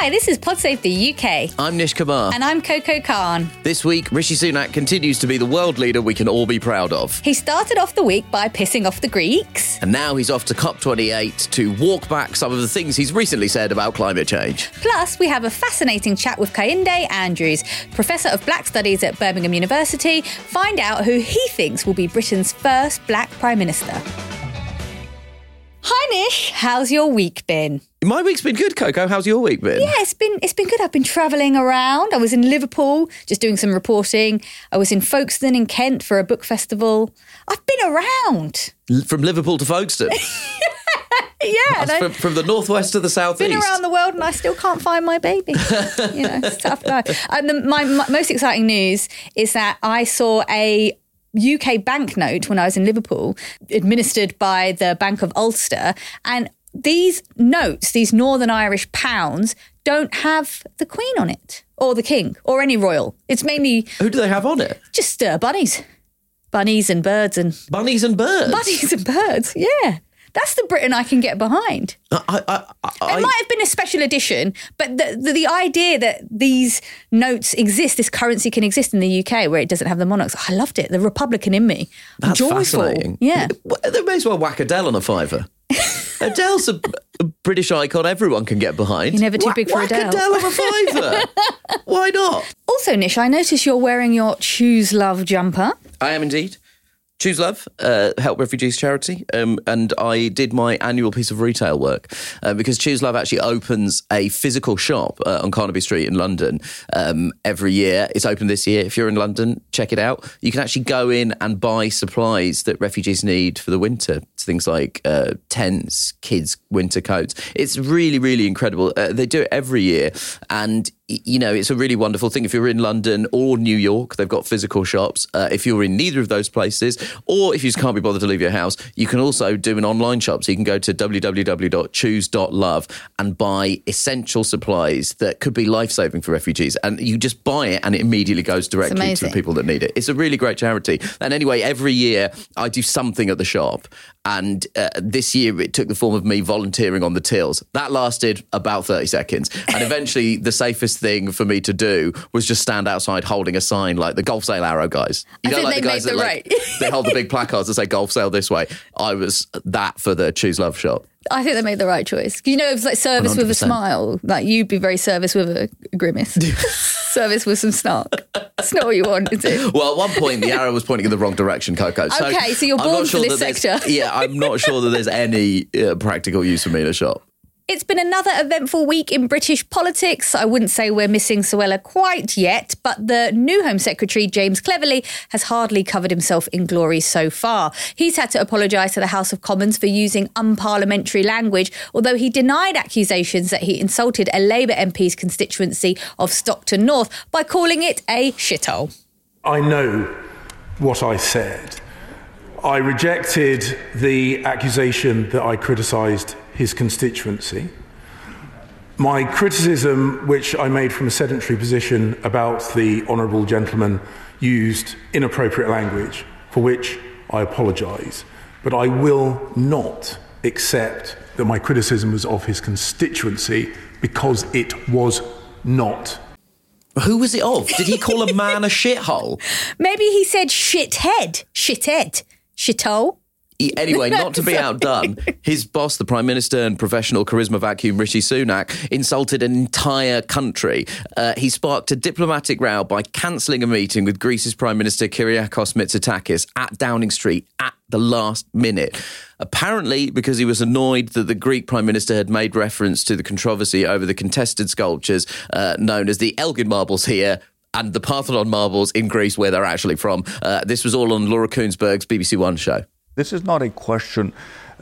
Hi, this is Pod Save the UK. I'm Nish Kumar. And I'm Coco Khan. This week, Rishi Sunak continues to be the world leader we can all be proud of. He started off the week by pissing off the Greeks. And now he's off to COP28 to walk back some of the things he's recently said about climate change. Plus, we have a fascinating chat with Kehinde Andrews, Professor of Black Studies at Birmingham University. Find out who he thinks will be Britain's first Black Prime Minister. Hi Nish, how's your week been? My week's been good, Coco. How's your week been? Yeah, it's been it's been good. I've been travelling around. I was in Liverpool just doing some reporting. I was in Folkestone in Kent for a book festival. I've been around. L- From Liverpool to Folkestone. Yeah, and from, I've from the northwest to the southeast. been around the world and I still can't find my baby. you know, it's tough life. And the, my, my most exciting news is that I saw a UK banknote when I was in Liverpool, administered by the Bank of Ulster, and these notes, these Northern Irish pounds, don't have the Queen on it or the King or any royal. It's mainly Who do they have on it? just uh, bunnies, bunnies and birds and Bunnies and birds. bunnies and birds. Yeah. That's the Britain I can get behind. I, I, I, I, It might have been a special edition, but the, the the idea that these notes exist, this currency can exist in the UK where it doesn't have the monarchs, I loved it. The Republican in me, that's joyful. fascinating. Yeah, They may as well whack Adele on a fiver. Adele's a, a British icon everyone can get behind. You're never too Whack- big for whack Adele. Adele on a fiver. Why not? Also, Nish, I notice you're wearing your Choose Love jumper. I am indeed. Choose Love, uh, Help Refugees Charity, um, and I did my annual piece of retail work uh, because Choose Love actually opens a physical shop uh, on Carnaby Street in London um, every year. It's open this year. If you're in London, check it out. You can actually go in and buy supplies that refugees need for the winter. Things like uh, tents, kids' winter coats. It's really, really incredible. Uh, they do it every year, and you know it's a really wonderful thing. If you're in London or New York, they've got physical shops. Uh, if you're in neither of those places, or if you just can't be bothered to leave your house, you can also do an online shop. So you can go to www.choose.love and buy essential supplies that could be life saving for refugees. And you just buy it, and it immediately goes directly to the people that need it. It's a really great charity. And anyway, every year I do something at the shop. And uh, this year it took the form of me volunteering on the tills. That lasted about 30 seconds. And eventually, the safest thing for me to do was just stand outside holding a sign like the golf sale arrow guys. You I they made the like, right- they hold the big placards that say golf sale this way. I was that for the Choose Love shop. I think they made the right choice. You know, it's like service with a smile. Like you'd be very service with a grimace. service with some snark. It's not what you want, is it? Well, at one point, the arrow was pointing in the wrong direction, Coco. So Okay, so you're born for sure this sector. Yeah, I'm not sure that there's any uh, practical use for me in a shop. It's been another eventful week in British politics. I wouldn't say we're missing Suella quite yet, but the new Home Secretary, James Cleverly, has hardly covered himself in glory so far. He's had to apologise to the House of Commons for using unparliamentary language, although he denied accusations that he insulted a Labour MP's constituency of Stockton North by calling it a shithole. I know what I said. I rejected the accusation that I criticised his constituency. My criticism, which I made from a sedentary position about the Honourable Gentleman, used inappropriate language, for which I apologise. But I will not accept that my criticism was of his constituency because it was not. Who was it of? Did he call a man a shithole? Maybe he said shithead, shithead, shithole. Anyway, not to be outdone, his boss, the Prime Minister and professional charisma vacuum Rishi Sunak, insulted an entire country. Uh, he sparked a diplomatic row by cancelling a meeting with Greece's Prime Minister Kyriakos Mitsotakis at Downing Street at the last minute. Apparently, because he was annoyed that the Greek Prime Minister had made reference to the controversy over the contested sculptures uh, known as the Elgin marbles here and the Parthenon marbles in Greece, where they're actually from. Uh, this was all on Laura Kuenssberg's BBC One show. This is not a question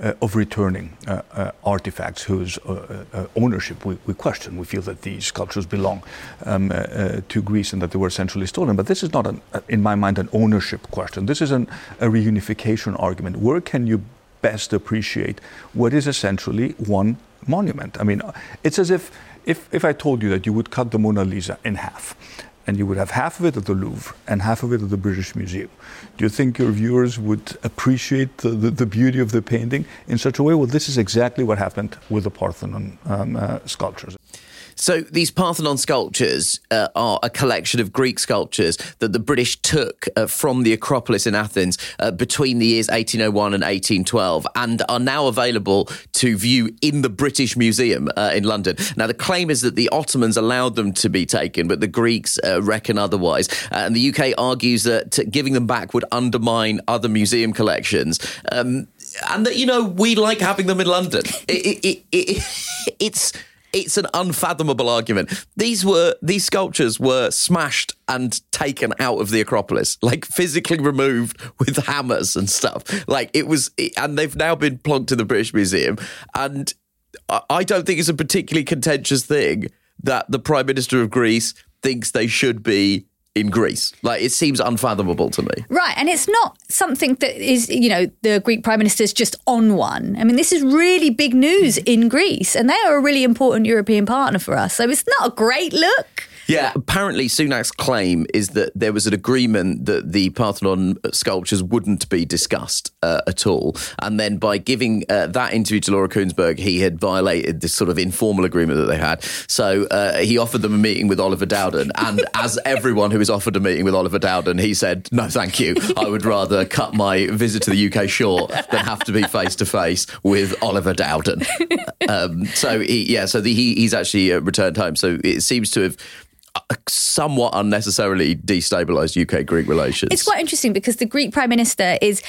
uh, of returning uh, uh, artifacts whose uh, uh, ownership we, we, question. We feel that these sculptures belong um, uh, to Greece and that they were essentially stolen. But this is not, an, in my mind, an ownership question. This is an, a reunification argument. Where can you best appreciate what is essentially one monument? I mean, it's as if, if, if I told you that you would cut the Mona Lisa in half and you would have half of it at the Louvre and half of it at the British Museum. Do you think your viewers would appreciate the, the, the beauty of the painting in such a way? Well, this is exactly what happened with the Parthenon um, uh, sculptures. So these Parthenon sculptures uh, are a collection of Greek sculptures that the British took uh, from the Acropolis in Athens uh, between the years 1801 and 1812 and are now available to view in the British Museum uh, in London. Now, the claim is that the Ottomans allowed them to be taken, but the Greeks uh, reckon otherwise. Uh, and the UK argues that giving them back would undermine other museum collections. Um, and that, you know, we like having them in London. It, it, it, it's it's an unfathomable argument. These were these sculptures were smashed and taken out of the Acropolis, like physically removed with hammers and stuff. Like it was, and they've now been plonked to the British Museum. And I don't think it's a particularly contentious thing that the Prime Minister of Greece thinks they should be in Greece. Like it seems unfathomable to me. Right, and it's not something that is, you know, the Greek prime minister is just on one. I mean, this is really big news in Greece, and they are a really important European partner for us. So it's not a great look. Yeah, apparently Sunak's claim is that there was an agreement that the Parthenon sculptures wouldn't be discussed uh, at all. And then by giving uh, that interview to Laura Kuenssberg, he had violated this sort of informal agreement that they had. So uh, he offered them a meeting with Oliver Dowden. And as everyone who is offered a meeting with Oliver Dowden, he said, no, thank you. I would rather cut my visit to the UK short than have to be face to face with Oliver Dowden. Um, so he, yeah, so the, he, he's actually uh, returned home. So it seems to have Uh, somewhat unnecessarily destabilised UK Greek relations. It's quite interesting because the Greek Prime Minister is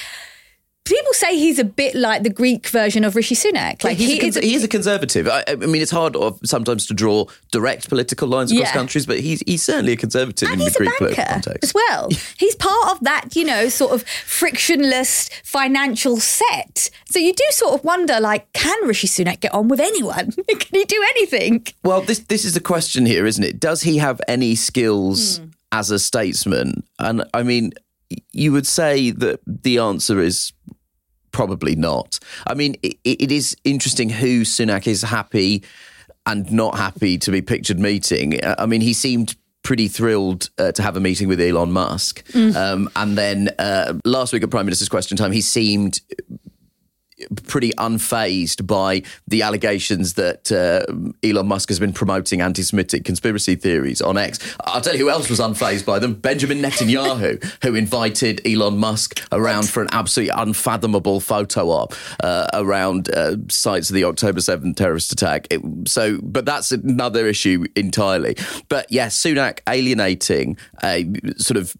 People say he's a bit like the Greek version of Rishi Sunak. Like he is, a, he is a conservative. I, I, mean, it's hard sometimes to draw direct political lines across yeah. countries, but he's he's certainly a conservative and in the Greek political context as well. he's part of that, you know, sort of frictionless financial set. So you do sort of wonder, like, can Rishi Sunak get on with anyone? can he do anything? Well, this this is the question here, isn't it? Does he have any skills? Hmm. As a statesman, and I mean, you would say that the answer is probably not. I mean, it, it is interesting who Sunak is happy and not happy to be pictured meeting. I mean, he seemed pretty thrilled uh, to have a meeting with Elon Musk. Mm. Um, and then uh, last week at Prime Minister's Question Time, he seemed pretty unfazed by the allegations that uh, Elon Musk has been promoting anti-Semitic conspiracy theories on X. I'll tell you who else was unfazed by them: Benjamin Netanyahu, who invited Elon Musk around for an absolutely unfathomable photo op uh, around uh, sites of the October 7th terrorist attack. It, so, but that's another issue entirely. But yes, yeah, Sunak alienating a sort of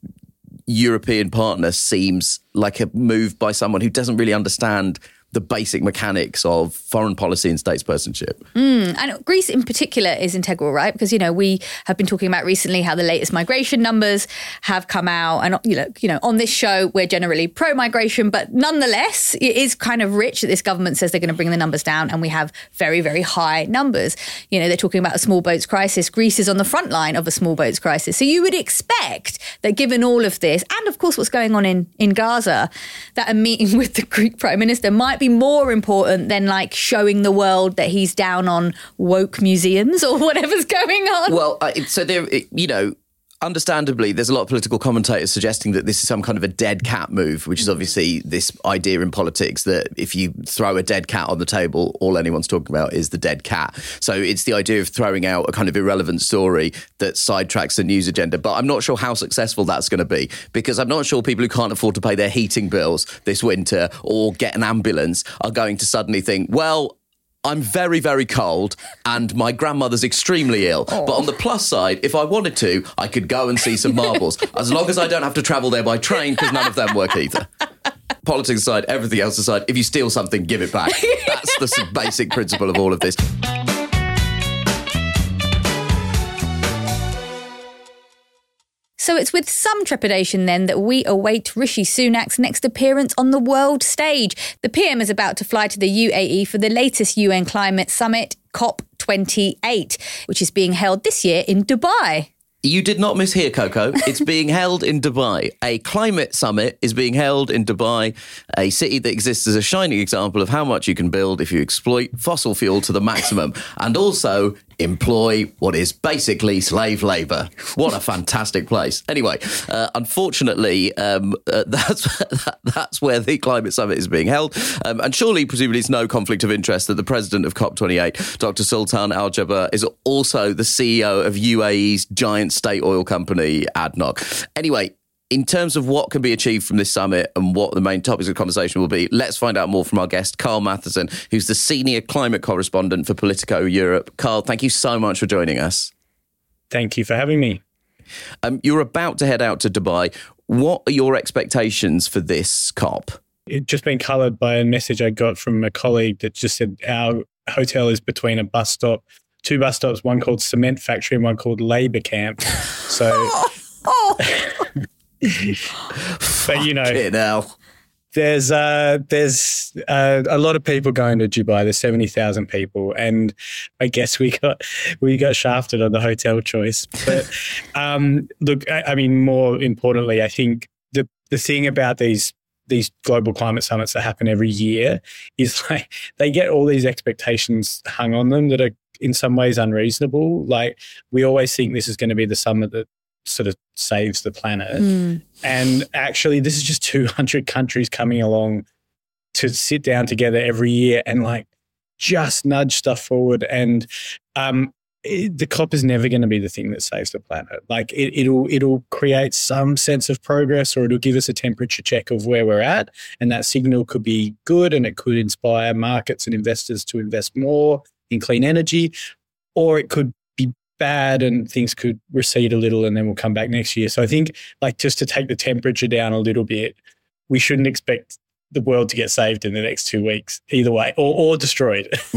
European partner seems like a move by someone who doesn't really understand the basic mechanics of foreign policy and statespersonship. Mm, and Greece in particular is integral, right? Because, you know, we have been talking about recently how the latest migration numbers have come out. And, you know, you know on this show, we're generally pro migration, but nonetheless, it is kind of rich that this government says they're going to bring the numbers down. And we have very, very high numbers. You know, they're talking about a small boats crisis. Greece is on the front line of a small boats crisis. So you would expect that given all of this, and of course, what's going on in, in Gaza, that a meeting with the Greek prime minister might be more important than like showing the world that he's down on woke museums or whatever's going on. Well, so there, you know, understandably, there's a lot of political commentators suggesting that this is some kind of a dead cat move, which is Mm-hmm. obviously this idea in politics that if you throw a dead cat on the table, all anyone's talking about is the dead cat. So it's the idea of throwing out a kind of irrelevant story that sidetracks the news agenda. But I'm not sure how successful that's going to be because I'm not sure people who can't afford to pay their heating bills this winter or get an ambulance are going to suddenly think, well, I'm very, very cold and my grandmother's extremely ill. But on the plus side, if I wanted to, I could go and see some marbles as long as I don't have to travel there by train because none of them work either. Politics aside, everything else aside, if you steal something, give it back. That's the basic principle of all of this. So it's with some trepidation then that we await Rishi Sunak's next appearance on the world stage. The PM is about to fly to the UAE for the latest UN climate summit, COP28, which is being held this year in Dubai. You did not mishear, Coco. It's being held in Dubai. A climate summit is being held in Dubai, a city that exists as a shining example of how much you can build if you exploit fossil fuel to the maximum and also employ what is basically slave labor. What a fantastic place. Anyway, uh, unfortunately, um, uh, that's, that's where the climate summit is being held. Um, and surely, presumably, it's no conflict of interest that the president of COP28, Dr. Sultan Al Jaber, is also the CEO of UAE's giant state oil company, ADNOC. Anyway, in terms of what can be achieved from this summit and what the main topics of conversation will be, let's find out more from our guest, Karl Mathiesen, who's the senior climate correspondent for Politico Europe. Karl, thank you so much for joining us. Thank you for having me. Um, you're about to head out to Dubai. What are your expectations for this COP? It just been coloured by a message I got from a colleague that just said our hotel is between a bus stop, two bus stops, one called Cement Factory and one called Labour Camp. So, but you know, now. there's uh, there's uh, a lot of people going to Dubai. There's seventy thousand people, and I guess we got we got shafted on the hotel choice. But um, look, I, I mean, more importantly, I think the the thing about these these global climate summits that happen every year is like they get all these expectations hung on them that are in some ways unreasonable. Like we always think this is going to be the summit that sort of saves the planet. And actually, this is just 200 countries coming along to sit down together every year and like just nudge stuff forward. And um, it, the COP is never going to be the thing that saves the planet. Like it, it'll it'll create some sense of progress, or it'll give us a temperature check of where we're at, and that signal could be good, and it could inspire markets and investors to invest more in clean energy, or it could bad and things could recede a little and then we'll come back next year. So I think like just to take the temperature down a little bit, we shouldn't expect the world to get saved in the next two weeks, either way, or, or destroyed.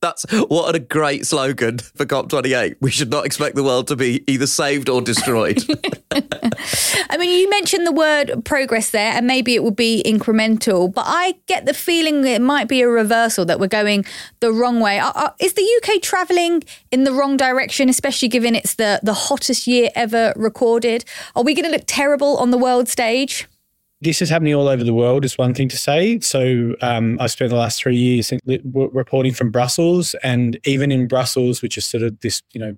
That's what a great slogan for COP28. We should not expect the world to be either saved or destroyed. I mean, you mentioned the word progress there, and maybe it will be incremental, but I get the feeling it might be a reversal that we're going the wrong way. Are- are- Is the UK travelling in the wrong direction, especially given it's the, the hottest year ever recorded? Are we going to look terrible on the world stage? This is happening all over the world is one thing to say. So um, I've spent the last three years reporting from Brussels, and even in Brussels, which is sort of this, you know,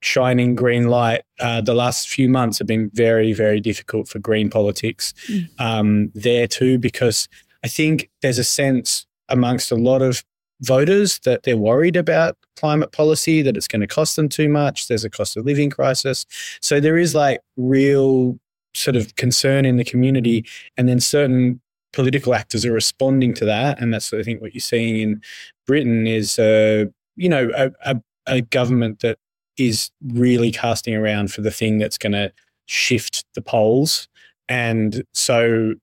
shining green light, uh, the last few months have been very, very difficult for green politics um, there too, because I think there's a sense amongst a lot of voters that they're worried about climate policy, that it's going to cost them too much. There's a cost of living crisis. So there is like real sort of concern in the community, and then certain political actors are responding to that, and that's I think what you're seeing in Britain is, uh, you know, a, a, a government that is really casting around for the thing that's going to shift the polls, and so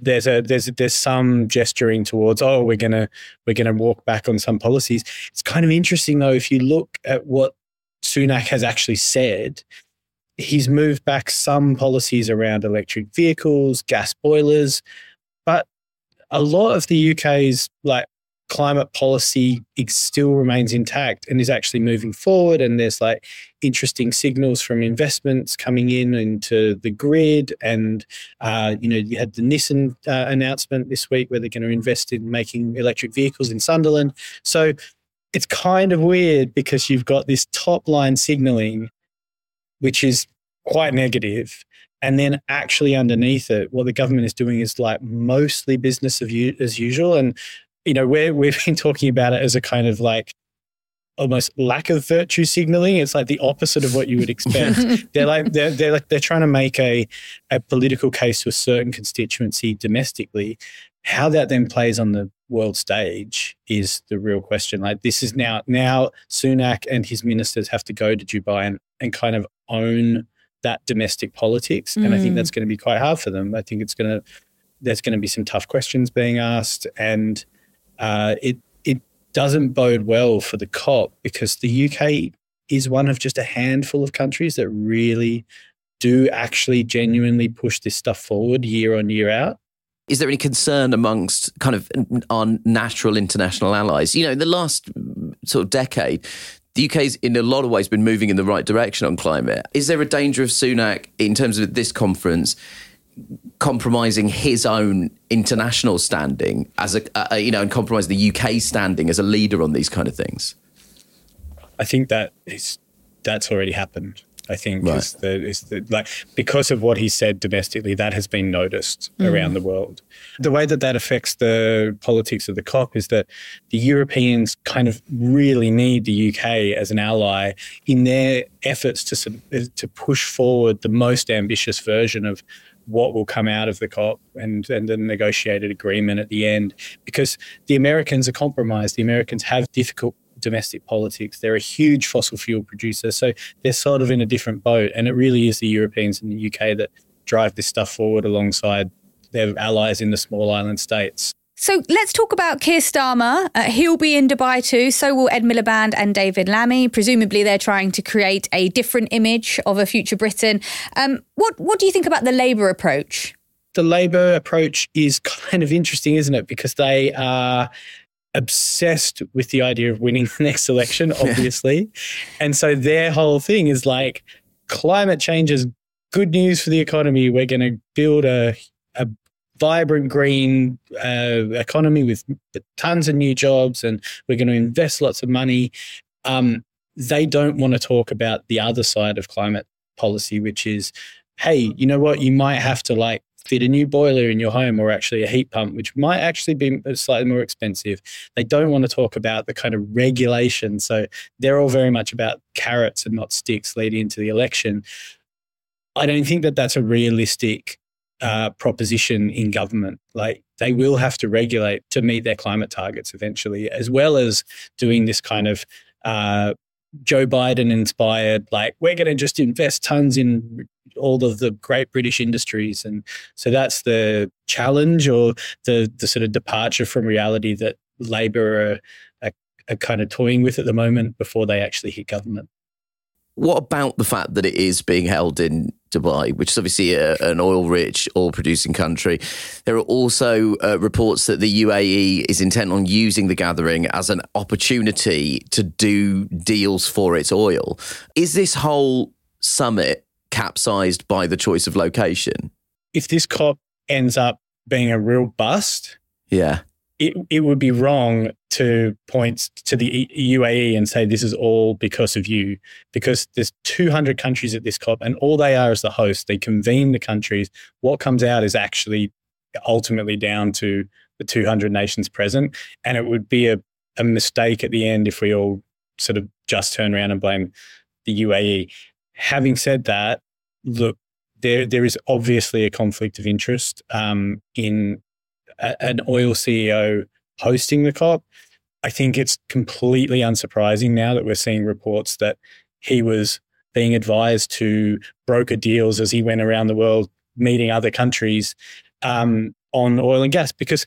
there's a there's there's some gesturing towards oh we're gonna we're gonna walk back on some policies. It's kind of interesting though if you look at what Sunak has actually said he's moved back some policies around electric vehicles, gas boilers, but a lot of the UK's like climate policy still remains intact and is actually moving forward. And there's like interesting signals from investments coming in into the grid. And uh, you know, you had the Nissan uh, announcement this week where they're going to invest in making electric vehicles in Sunderland. So it's kind of weird because you've got this top line signaling which is quite negative. And then actually underneath it, what the government is doing is like mostly business as usual. And, you know, we're, we've been talking about it as a kind of like almost lack of virtue signaling. It's like the opposite of what you would expect. they're like they're they're like they're trying to make a a political case to a certain constituency domestically. How that then plays on the world stage is the real question. Like this is now now Sunak and his ministers have to go to Dubai and, and kind of own that domestic politics. Mm. And I think that's going to be quite hard for them. I think it's going to there's going to be some tough questions being asked and uh, it doesn't bode well for the COP because the UK is one of just a handful of countries that really do actually genuinely push this stuff forward year on year out. Is there any concern amongst kind of our natural international allies? You know, in the last sort of decade, the UK's in a lot of ways been moving in the right direction on climate. Is there a danger of Sunak in terms of this conference compromising his own international standing as a, uh, you know, and compromise the UK standing as a leader on these kind of things? I think that is that's already happened. I think right. is the, is the, like because of what he said domestically, that has been noticed mm. around the world. The way that that affects the politics of the COP is that the Europeans kind of really need the UK as an ally in their efforts to to push forward the most ambitious version of what will come out of the COP and, and the negotiated agreement at the end because the Americans are compromised. The Americans have difficult domestic politics. They're a huge fossil fuel producer. So they're sort of in a different boat. And it really is the Europeans and the UK that drive this stuff forward alongside their allies in the small island states. So let's talk about Keir Starmer. Uh, he'll be in Dubai too. So will Ed Miliband and David Lammy. Presumably, they're trying to create a different image of a future Britain. Um, what What do you think about the Labour approach? The Labour approach is kind of interesting, isn't it? Because they are obsessed with the idea of winning the next election, obviously, and so their whole thing is like climate change is good news for the economy. We're going to build a a vibrant green uh, economy with tons of new jobs and we're going to invest lots of money. Um, they don't want to talk about the other side of climate policy, which is, hey, you know what? You might have to like fit a new boiler in your home or actually a heat pump, which might actually be slightly more expensive. They don't want to talk about the kind of regulation. So they're all very much about carrots and not sticks leading into the election. I don't think that that's a realistic uh, proposition in government. Like they will have to regulate to meet their climate targets eventually, as well as doing this kind of uh, Joe Biden inspired, like we're going to just invest tons in all of the great British industries, and so that's the challenge or the the sort of departure from reality that Labor are, are, are kind of toying with at the moment before they actually hit government. What about the fact that it is being held in Dubai, which is obviously a, an oil rich, oil producing country? There are also uh, reports that the UAE is intent on using the gathering as an opportunity to do deals for its oil. Is this whole summit capsized by the choice of location? If this COP ends up being a real bust, yeah, it, it would be wrong to point to the UAE and say this is all because of you, because there's 200 countries at this COP and all they are is the host. They convene the countries. What comes out is actually ultimately down to the 200 nations present. And it would be a, a mistake at the end if we all sort of just turn around and blame the UAE. Having said that, look, there there is obviously a conflict of interest um, in a, an oil CEO hosting the COP. I think it's completely unsurprising now that we're seeing reports that he was being advised to broker deals as he went around the world meeting other countries um, on oil and gas because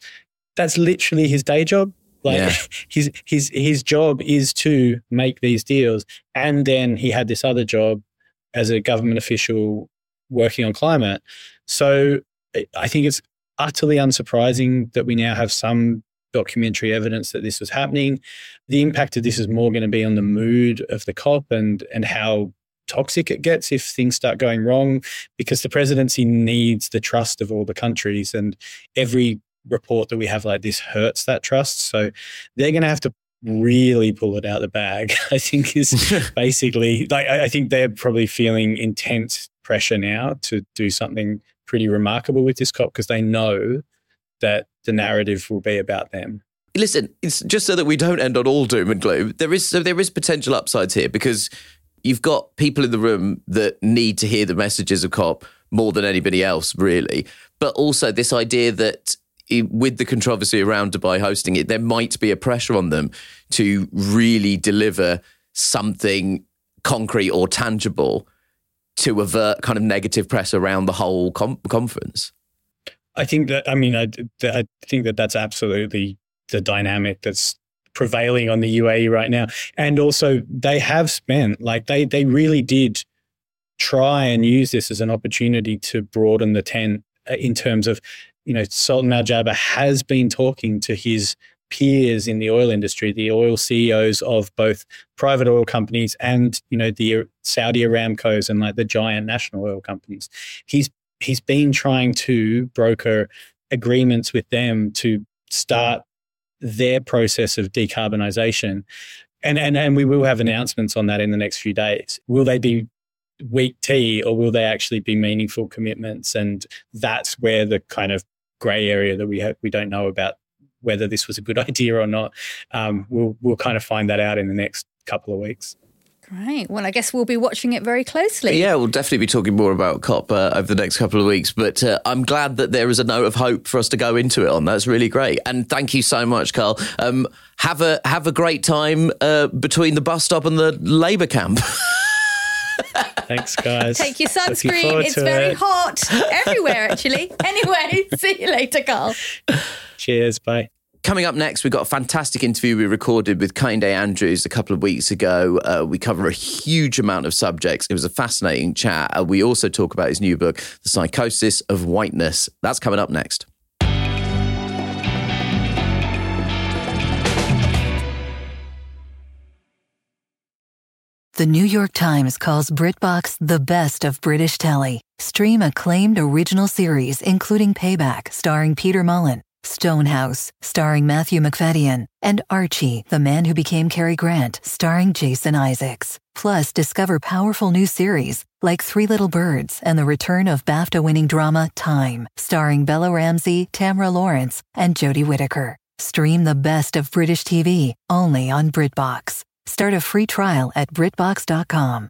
that's literally his day job. Like yeah. his his his job is to make these deals, and then he had this other job as a government official working on climate. So I think it's utterly unsurprising that we now have some documentary evidence that this was happening. The impact of this is more going to be on the mood of the COP and and how toxic it gets if things start going wrong because the presidency needs the trust of all the countries and every report that we have like this hurts that trust so they're going to have to really pull it out of the bag, I think is basically like I think they're probably feeling intense pressure now to do something pretty remarkable with this COP because they know that the narrative will be about them. Listen, it's just so that we don't end on all doom and gloom. There is so there is potential upsides here because you've got people in the room that need to hear the messages of COP more than anybody else, really. But also this idea that with the controversy around Dubai hosting it, there might be a pressure on them to really deliver something concrete or tangible to avert kind of negative press around the whole com- conference. I think that I mean I, I think that that's absolutely the dynamic that's prevailing on the UAE right now. And also, they have spent like they they really did try and use this as an opportunity to broaden the tent uh, in terms of you know Sultan Al Jaber has been talking to his peers in the oil industry, the oil CEOs of both private oil companies and you know the Saudi Aramco's and like the giant national oil companies. He's he's been trying to broker agreements with them to start their process of decarbonisation. And, and, and we will have announcements on that in the next few days. Will they be weak tea or will they actually be meaningful commitments? And that's where the kind of grey area that we have, we don't know about whether this was a good idea or not. Um, we'll, we'll kind of find that out in the next couple of weeks. Right. Well, I guess we'll be watching it very closely. Yeah, we'll definitely be talking more about COP uh, over the next couple of weeks. But uh, I'm glad that there is a note of hope for us to go into it on. That's really great. And thank you so much, Karl. Um, have a have a great time uh, between the bus stop and the Labour camp. Thanks, guys. Take your sunscreen. It's very it. hot everywhere, actually. anyway, see you later, Karl. Cheers. Bye. Coming up next, we've got a fantastic interview we recorded with Kehinde Andrews a couple of weeks ago. Uh, we cover a huge amount of subjects. It was a fascinating chat. Uh, we also talk about his new book, The Psychosis of Whiteness. That's coming up next. The New York Times calls BritBox the best of British telly. Stream acclaimed original series, including Payback, starring Peter Mullen Stonehouse, starring Matthew Macfadyen, and Archie, the man who became Cary Grant, starring Jason Isaacs. Plus, discover powerful new series like Three Little Birds and the return of BAFTA winning drama Time, starring Bella Ramsey, Tamara Lawrence, and Jodie Whittaker. Stream the best of British TV only on BritBox. Start a free trial at BritBox.com.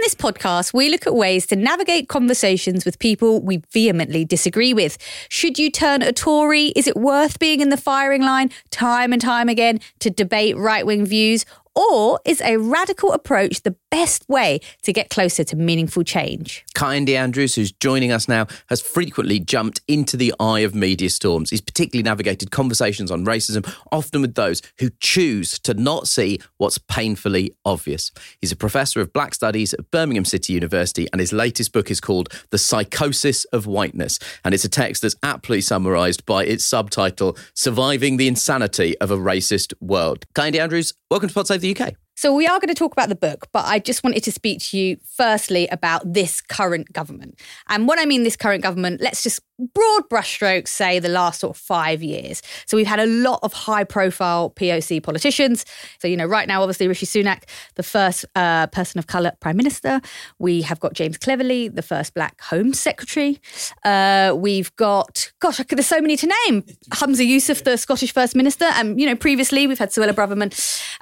This podcast, we look at ways to navigate conversations with people we vehemently disagree with. Should you turn a Tory? Is it worth being in the firing line time and time again to debate right wing views? Or is a radical approach the best way to get closer to meaningful change? Kehinde Andrews, who's joining us now, has frequently jumped into the eye of media storms. He's particularly navigated conversations on racism, often with those who choose to not see what's painfully obvious. He's a professor of black studies at Birmingham City University, and his latest book is called The Psychosis of Whiteness. And it's a text that's aptly summarized by its subtitle, Surviving the Insanity of a Racist World. Kehinde Andrews, welcome to Pod Save the UK. So we are going to talk about the book, but I just wanted to speak to you firstly about this current government. And when I mean this current government, let's just broad brushstrokes say the last sort of five years. So we've had a lot of high profile POC politicians. So, you know, right now, obviously, Rishi Sunak, the first uh, person of colour prime minister. We have got James Cleverly, the first black home secretary. Uh, we've got, gosh, there's so many to name. Humza Yousaf, the Scottish first minister. And, you know, previously we've had Suella Braverman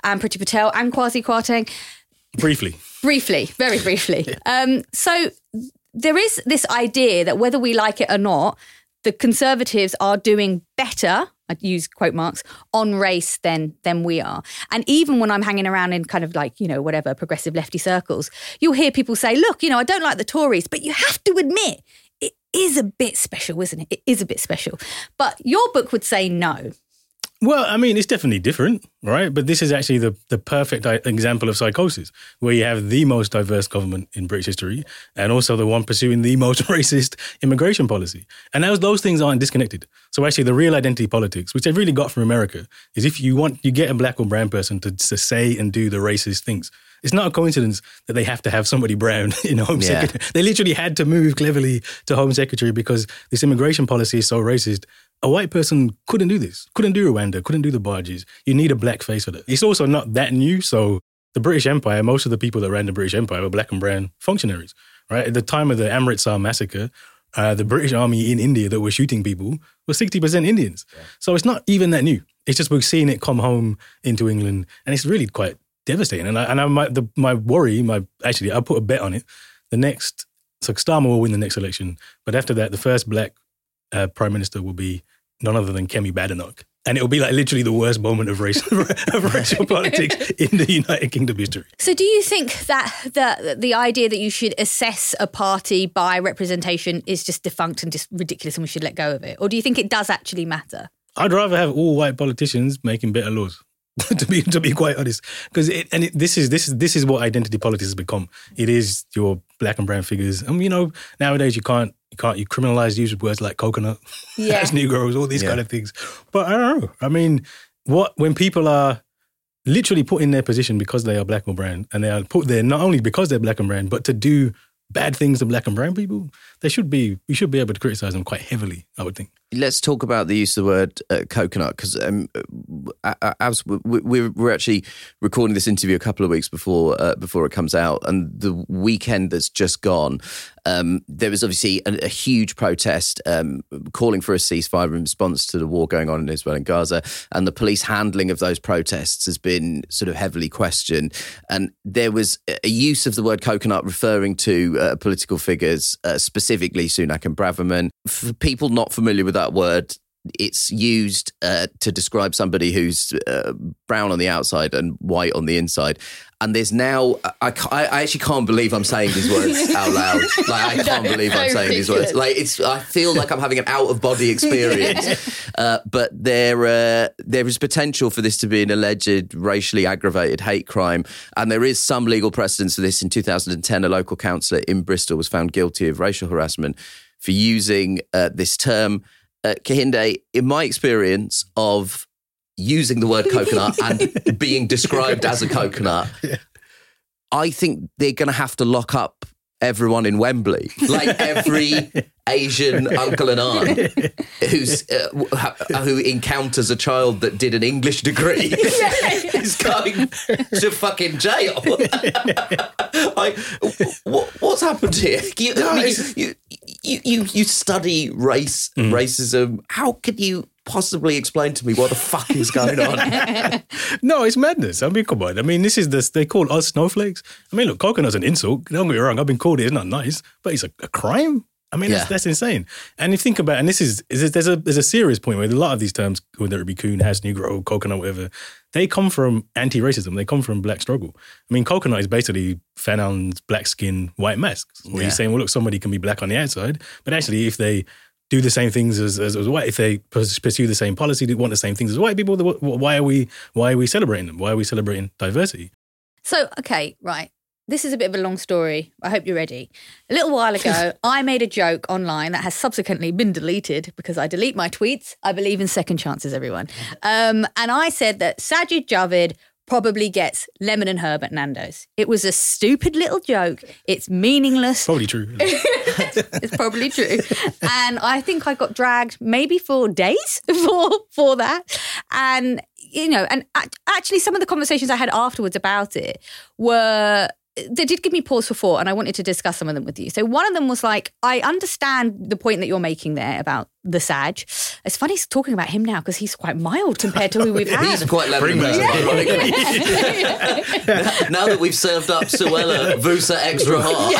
and Priti Patel and Kwasi Kwasi Kwarteng? Briefly. Briefly, very briefly. um, so there is this idea that whether we like it or not, the Conservatives are doing better. I use quote marks on race than than we are. And even when I'm hanging around in kind of like you know whatever progressive lefty circles, you'll hear people say, "Look, you know, I don't like the Tories, but you have to admit it is a bit special, isn't it? It is a bit special." But your book would say no. Well, I mean, it's definitely different, right? But this is actually the, the perfect uh, example of psychosis, where you have the most diverse government in British history and also the one pursuing the most racist immigration policy. And those, those things aren't disconnected. So actually, the real identity politics, which they've really got from America, is if you want, you get a black or brown person to, to say and do the racist things. It's not a coincidence that they have to have somebody brown in Home Yeah. Secretary. They literally had to move Cleverly to Home Secretary because this immigration policy is so racist. A white person couldn't do this, couldn't do Rwanda, couldn't do the barges. You need a black face for that. It's also not that new. So the British Empire, most of the people that ran the British Empire were black and brown functionaries, right? At the time of the Amritsar massacre, uh, the British army in India that were shooting people were 60% Indians. So it's not even that new. It's just we're seeing it come home into England and it's really quite devastating. And I, and I, my, the, my worry, my actually, I put a bet on it. The next, so Starmer will win the next election, but after that, the first black uh, prime minister will be none other than Kemi Badenoch. And it'll be like literally the worst moment of race of racial politics in the United Kingdom history. So, do you think that the the idea that you should assess a party by representation is just defunct and just ridiculous, and we should let go of it, or do you think it does actually matter? I'd rather have all white politicians making better laws. to be to be quite honest, because it, and it, this is this is this is what identity politics has become. It is your black and brown figures, and you know nowadays you can't you can't you criminalize use of words like coconut, Yeah. as Negroes, all these Yeah. kind of things. But I don't know. I mean, what when people are literally put in their position because they are black or brown, and they are put there not only because they're black and brown, but to do bad things to black and brown people, they should be we should be able to criticize them quite heavily. I would think. Let's talk about the use of the word uh, coconut because um, as we, we, we're actually recording this interview a couple of weeks before uh, before it comes out, and the weekend that's just gone, um, there was obviously a, a huge protest um, calling for a ceasefire in response to the war going on in Israel and Gaza, and the police handling of those protests has been sort of heavily questioned, and there was a use of the word coconut referring to uh, political figures, uh, specifically Sunak and Braverman. For people not familiar with that word, it's used uh, to describe somebody who's uh, brown on the outside and white on the inside. And there's now, I, I I actually can't believe I'm saying these words out loud. Like, I can't believe I'm saying these words. Like, it's, I feel like I'm having an out of body experience. uh, but there, uh, there is potential for this to be an alleged racially aggravated hate crime. And there is some legal precedence for this. In 2010, a local councillor in Bristol was found guilty of racial harassment for using uh, this term. Uh, Kehinde, in my experience of using the word coconut and being described as a coconut, I think they're going to have to lock up everyone in Wembley, like every Asian uncle and aunt who's uh, who encounters a child that did an English degree is going to fucking jail. like, what, what's happened here? You, I mean, you, you, you, you study race, racism. How can you possibly explain to me what the fuck is going on? No, it's madness. I mean, come on. I mean, this is this. They call us snowflakes. I mean, look, coconut's an insult. Don't get me wrong. I've been called it. It's not nice, but it's a, a crime. I mean, Yeah. that's, that's insane. And if you think about, and this is, is there's a there's a serious point where a lot of these terms, whether it be coon, hash, negro, coconut, whatever, they come from anti-racism. They come from black struggle. I mean, coconut is basically Fanon's black skin, white masks. Where Yeah. you're saying, well, look, somebody can be black on the outside, but actually, if they do the same things as, as, as white, if they pursue the same policy, they want the same things as white people, then wh- wh- why are we why are we celebrating them? Why are we celebrating diversity? So, okay, right. This is a bit of a long story. I hope you're ready. A little while ago, I made a joke online that has subsequently been deleted because I delete my tweets. I believe in second chances, everyone. Um, and I said that Sajid Javid probably gets lemon and herb at Nando's. It was a stupid little joke. It's meaningless. Probably true. it's probably true. And I think I got dragged maybe for days for for that. And you know, and actually some of the conversations I had afterwards about it were they did give me pause for thought and I wanted to discuss some of them with you. So one of them was like, I understand the point that you're making there about the Saj. It's funny talking about him now because he's quite mild compared to who we've had. He's quite level ironically. now that we've served up Suella Vusa extra hot.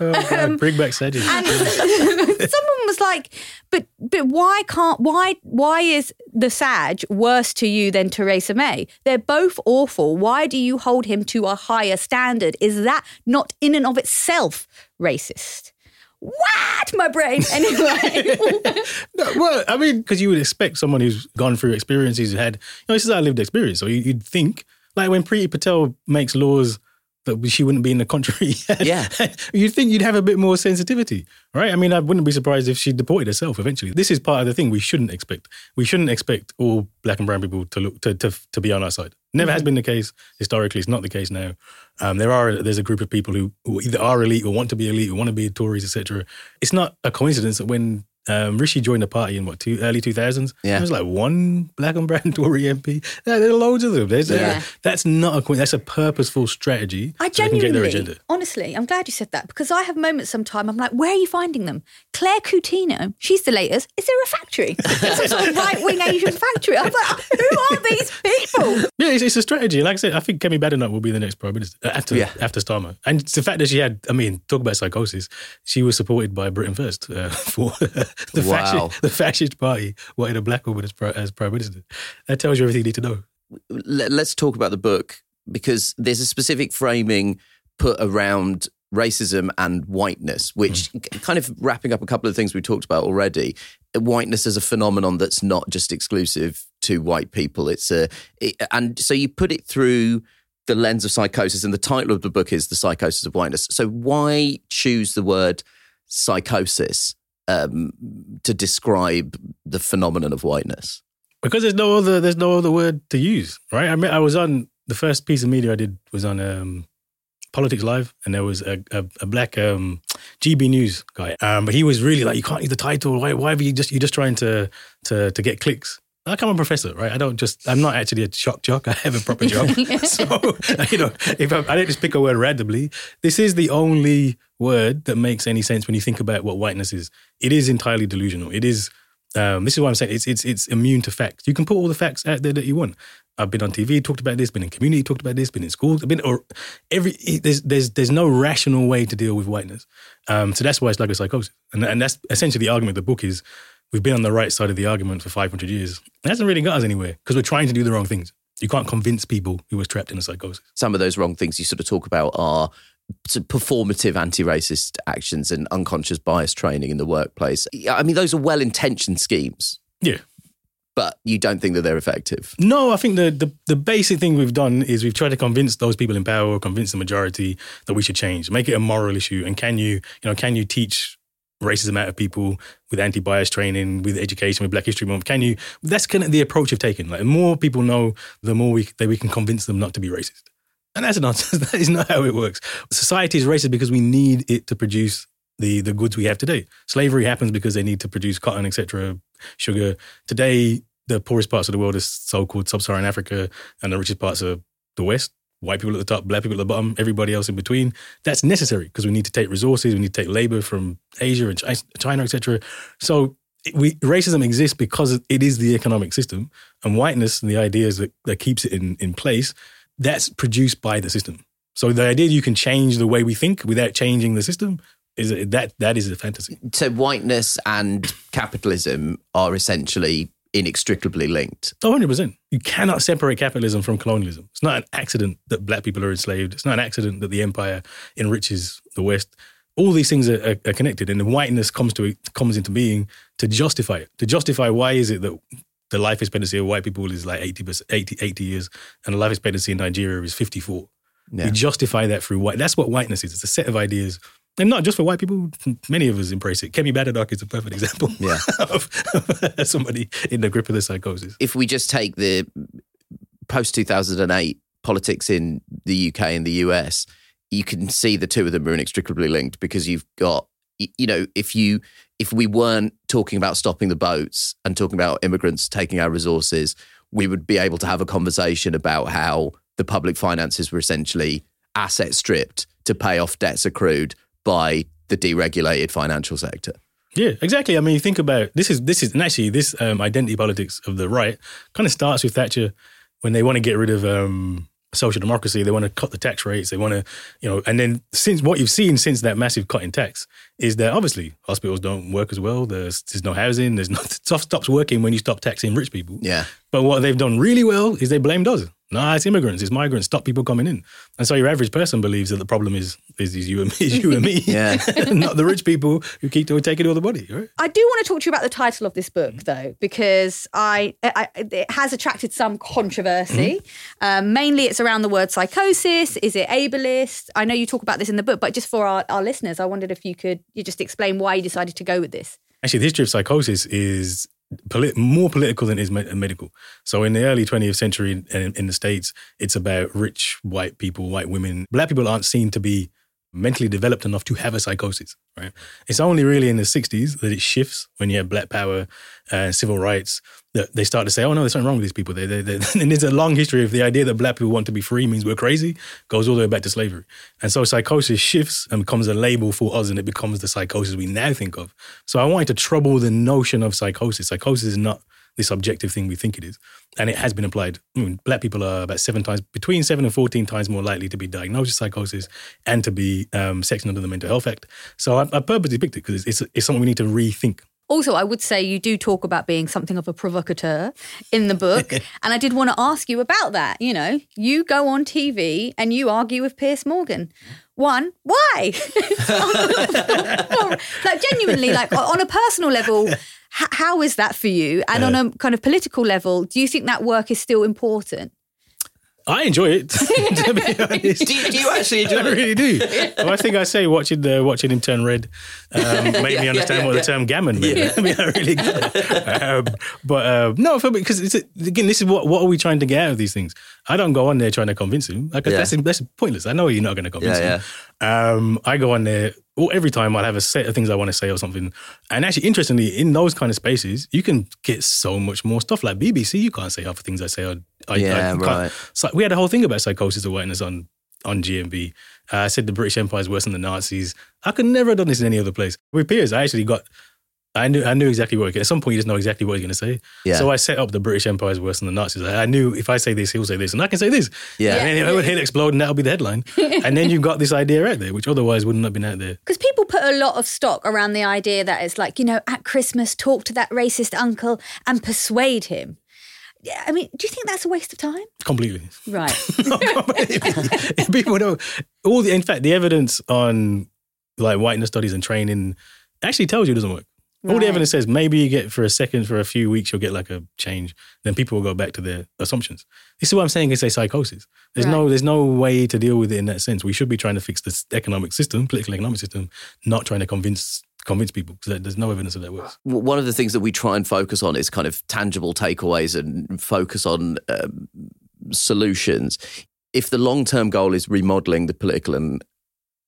Oh, um, bring back Sedges. And someone was like, "But but why can't why why is the Saj worse to you than Theresa May? They're both awful. Why do you hold him to a higher standard? Is that not in and of itself racist?" What my brain anyway. No, well, I mean, because you would expect someone who's gone through experiences, who had, you know, this is our lived experience. So you- you'd think, like when Priti Patel makes laws that she wouldn't be in the country. Yeah. you'd think you'd have a bit more sensitivity, right? I mean, I wouldn't be surprised if she deported herself eventually. This is part of the thing we shouldn't expect. We shouldn't expect all black and brown people to look to to, to be on our side. Never has been the case historically. It's not the case now. Um, there are there's a group of people who, who either are elite or want to be elite or want to be Tories, etc. It's not a coincidence that when um, Rishi joined the party in what two early two thousands, Yeah. there was like one black and brown Tory MP. Yeah, there are loads of them. There's Yeah. that's not a coincidence. That's a purposeful strategy. I so they get their genuinely, agenda. honestly, I'm glad you said that because I have moments sometime. I'm like, where are you finding them? Claire Coutinho, she's the latest. Is there a factory? Some sort of right wing Asian factory. I'm like, who are these people? Yeah, it's, it's a strategy. Like I said, I think Kemi Badenoch will be the next prime minister uh, after Yeah. after Starmer. And it's the fact that she had, I mean, talk about psychosis. She was supported by Britain First uh, for the Wow. fascist the fascist party wanted a black woman as, as prime minister. That tells you everything you need to know. Let- Let's talk about the book because there's a specific framing put around racism and whiteness, which hmm. kind of wrapping up a couple of things we talked about already. Whiteness as a phenomenon that's not just exclusive to white people. It's a, it, and so you put it through the lens of psychosis, and the title of the book is "The Psychosis of Whiteness." So why choose the word psychosis um, to describe the phenomenon of whiteness? Because there's no other there's no other word to use, right? I mean, I was on the first piece of media I did was on um, Politics Live, and there was a, a, a black um, GB News guy, um, but he was really like, "You can't use the title. Why? Why are you just you're just trying to to to get clicks?" Like I'm a professor, right? I don't just I'm not actually a shock jock. I have a proper job, so you know, if I, I didn't just pick a word randomly, this is the only word that makes any sense when you think about what whiteness is. It is entirely delusional. It is. Um, this is why I'm saying it's it's it's immune to facts. You can put all the facts out there that you want. I've been on TV, talked about this, been in community, talked about this, been in schools, I've been or every there's there's there's no rational way to deal with whiteness. Um, so that's why it's like a psychosis, and and that's essentially the argument. of The book is we've been on the right side of the argument for 500 years. It hasn't really got us anywhere because we're trying to do the wrong things. You can't convince people who was trapped in a psychosis. some of those wrong things you sort of talk about are performative anti-racist actions and unconscious bias training in the workplace. I mean, those are well-intentioned schemes, Yeah. but you don't think that they're effective. No, I think the, the the basic thing we've done is we've tried to convince those people in power, convince the majority that we should change, make it a moral issue. And can you, you know, can you teach racism out of people with anti-bias training, with education, with Black History Month? Can you? That's kind of the approach you've taken. Like the more people know, the more we that we can convince them not to be racist. And that's nonsense. that is not how it works. Society is racist because we need it to produce the the goods we have today. Slavery happens because they need to produce cotton, etc., sugar. Today, the poorest parts of the world is so-called sub-Saharan Africa, and the richest parts are the West. White people at the top, black people at the bottom, everybody else in between. That's necessary because we need to take resources, we need to take labor from Asia and China, etc. So we racism exists because it is the economic system, and whiteness and the ideas that, that keeps it in, in place. That's produced by the system. So the idea you can change the way we think without changing the system is that that is a fantasy. So whiteness and capitalism are essentially inextricably linked. Oh, 100%. You cannot separate capitalism from colonialism. It's not an accident that black people are enslaved. It's not an accident that the empire enriches the West. All these things are, are, are connected, and the whiteness comes to comes into being to justify it. To justify why is it that the life expectancy of white people is like 80, 80, 80 years, and the life expectancy in Nigeria is 54. Yeah. We justify that through white. That's what whiteness is. It's a set of ideas. And not just for white people, many of us embrace it. Kemi Badenoch is a perfect example Yeah. of, of somebody in the grip of the psychosis. If we just take the post 2008 politics in the UK and the US, you can see the two of them are inextricably linked because you've got, you know, if you if we weren't talking about stopping the boats and talking about immigrants taking our resources, we would be able to have a conversation about how the public finances were essentially asset stripped to pay off debts accrued by the deregulated financial sector. Yeah, exactly. I mean, you think about this is this is and actually this um, identity politics of the right kind of starts with Thatcher when they want to get rid of um, social democracy. They want to cut the tax rates. They want to, you know, and then since what you've seen since that massive cut in tax is that obviously hospitals don't work as well. There's there's no housing. There's no stuff stops working when you stop taxing rich people. Yeah. But what they've done really well is they blamed us. No, it's immigrants, it's migrants. Stop people coming in. And so your average person believes that the problem is is, is you and me, is you and me, Yeah. not the rich people who keep taking all the money. Right? I do want to talk to you about the title of this book, though, because I, I it has attracted some controversy. Um, mainly, it's around the word psychosis. Is it ableist? I know you talk about this in the book, but just for our, our listeners, I wondered if you could you just explain why you decided to go with this. Actually, the history of psychosis is polit- more political than it is me- uh, medical. So, in the early 20th century in, in the States, it's about rich white people, white women. Black people aren't seen to be mentally developed enough to have a psychosis, right? It's only really in the 60s that it shifts when you have black power and civil rights that they start to say, oh no, there's something wrong with these people. They, they, they, and there's a long history of the idea that black people want to be free means we're crazy, goes all the way back to slavery. And so psychosis shifts and becomes a label for us and it becomes the psychosis we now think of. So I wanted to trouble the notion of psychosis. Psychosis is not this objective thing we think it is. And it has been applied. I mean, black people are about seven times, between seven and 14 times more likely to be diagnosed with psychosis and to be um, sectioned under the Mental Health Act. So I, I purposely picked it because it's, it's, it's something we need to rethink. Also, I would say you do talk about being something of a provocateur in the book. and I did want to ask you about that. You know, you go on TV and you argue with Piers Morgan. One, why? like, genuinely, like on a personal level, h- how is that for you? And on uh. a kind of political level, do you think that work is still important? I enjoy it. to be honest. Do you, do you actually do I it? really do. Well, I think I say watching the watching him turn red um, made me understand yeah, what yeah. the term gammon meant. I mean, I really get um, But uh, no, because again, this is what what are we trying to get out of these things? I don't go on there trying to convince him. Like Yeah. that's that's pointless. I know you're not going to convince Yeah, him. Um, I go on there. Well, every time I'll have a set of things I want to say or something. And actually, interestingly, in those kind of spaces, you can get so much more stuff. Like BBC, you can't say half the things I say. I, I, Yeah, I right. so we had a whole thing about psychosis awareness on on GMB. Uh, I said the British Empire is worse than the Nazis. I could never have done this in any other place. With Piers, I actually got. I knew I knew exactly what. At some point, you just know exactly what he's going to say. Yeah. So I set up the British Empire is worse than the Nazis. I I knew if I say this, he'll say this, and I can say this. Yeah. And then it would hit explode, and that'll be the headline. and then you've got this idea out there, which otherwise wouldn't have been out there. Because people put a lot of stock around the idea that it's like, you know, at Christmas, talk to that racist uncle and persuade him. Yeah, I mean, do you think that's a waste of time? Completely. Right. people don't all the in fact the evidence on like whiteness studies and training actually tells you it doesn't work. All the evidence says maybe you get for a second for a few weeks you'll get like a change. Then people will go back to their assumptions. This is what i'm saying is a psychosis. There's no there's no way to deal with it in that sense. We should be trying to fix this economic system political economic system not trying to convince convince people because there's no evidence that that works One of the things that we try and focus on is kind of tangible takeaways and focus on um, solutions. If the long term goal is remodeling the political and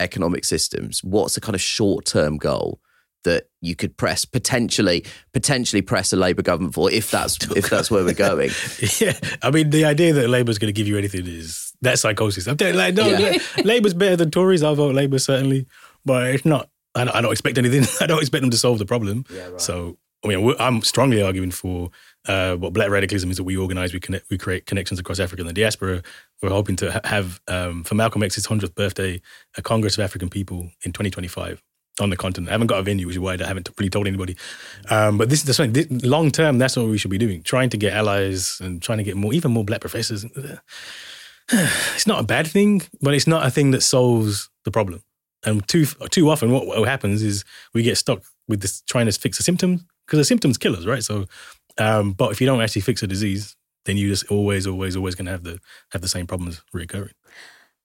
economic systems, what's the kind of short term goal that you could press potentially potentially press a Labour government for if that's if that's where we're going? Yeah, I mean, the idea that Labour's going to give you anything is that's psychosis. I'm telling you, like, no, Yeah. Labour's better than Tories. I'll vote Labour certainly, but it's not. I don't, I don't expect anything. I don't expect them to solve the problem. So, I mean, I'm strongly arguing for uh, what Black radicalism is that we organise, we connect, we create connections across Africa and the diaspora. We're hoping to ha- have um, for Malcolm X's hundredth birthday a Congress of African People in 2025 on the continent. I haven't got a venue, which is why I haven't really told anybody. Um, but this is the long term. That's what we should be doing. Trying to get allies and trying to get more, even more black professors. It's not a bad thing, but it's not a thing that solves the problem. And too too often, what, what happens is we get stuck with this trying to fix the symptoms because the symptoms kill us, right? So, um, but if you don't actually fix a disease, then you just always, always, always going to have the have the same problems reoccurring.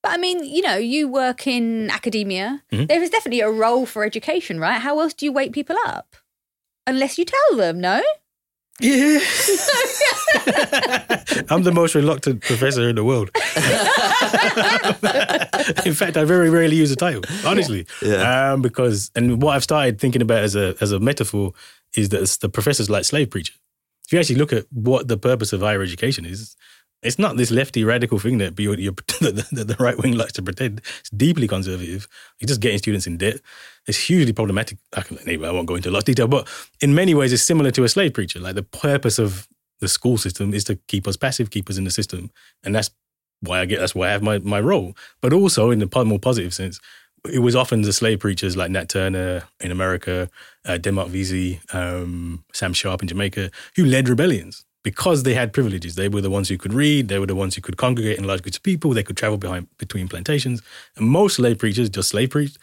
But I mean, you know, you work in academia. Mm-hmm. There is definitely a role for education, right? How else do you wake people up? Unless you tell them, no? Yeah. I'm the most reluctant professor in the world. in fact, I very rarely use the title, honestly. Yeah. Um, because, and what I've started thinking about as a, as a metaphor is that the professor's like slave preacher. If you actually look at what the purpose of higher education is, It's not this lefty radical thing that, you're, you're, that the right wing likes to pretend. It's deeply conservative. You're just getting students in debt. It's hugely problematic. I can, anyway, I won't go into a lot of detail, but in many ways, it's similar to a slave preacher. Like the purpose of the school system is to keep us passive, keep us in the system, and that's why I get. That's why I have my my role. But also in the more positive sense, it was often the slave preachers like Nat Turner in America, uh, Denmark Vesey, um, Sam Sharpe in Jamaica, who led rebellions because they had privileges. They were the ones who could read. They were the ones who could congregate in large groups of people. They could travel behind between plantations. And most slave preachers just slave preached,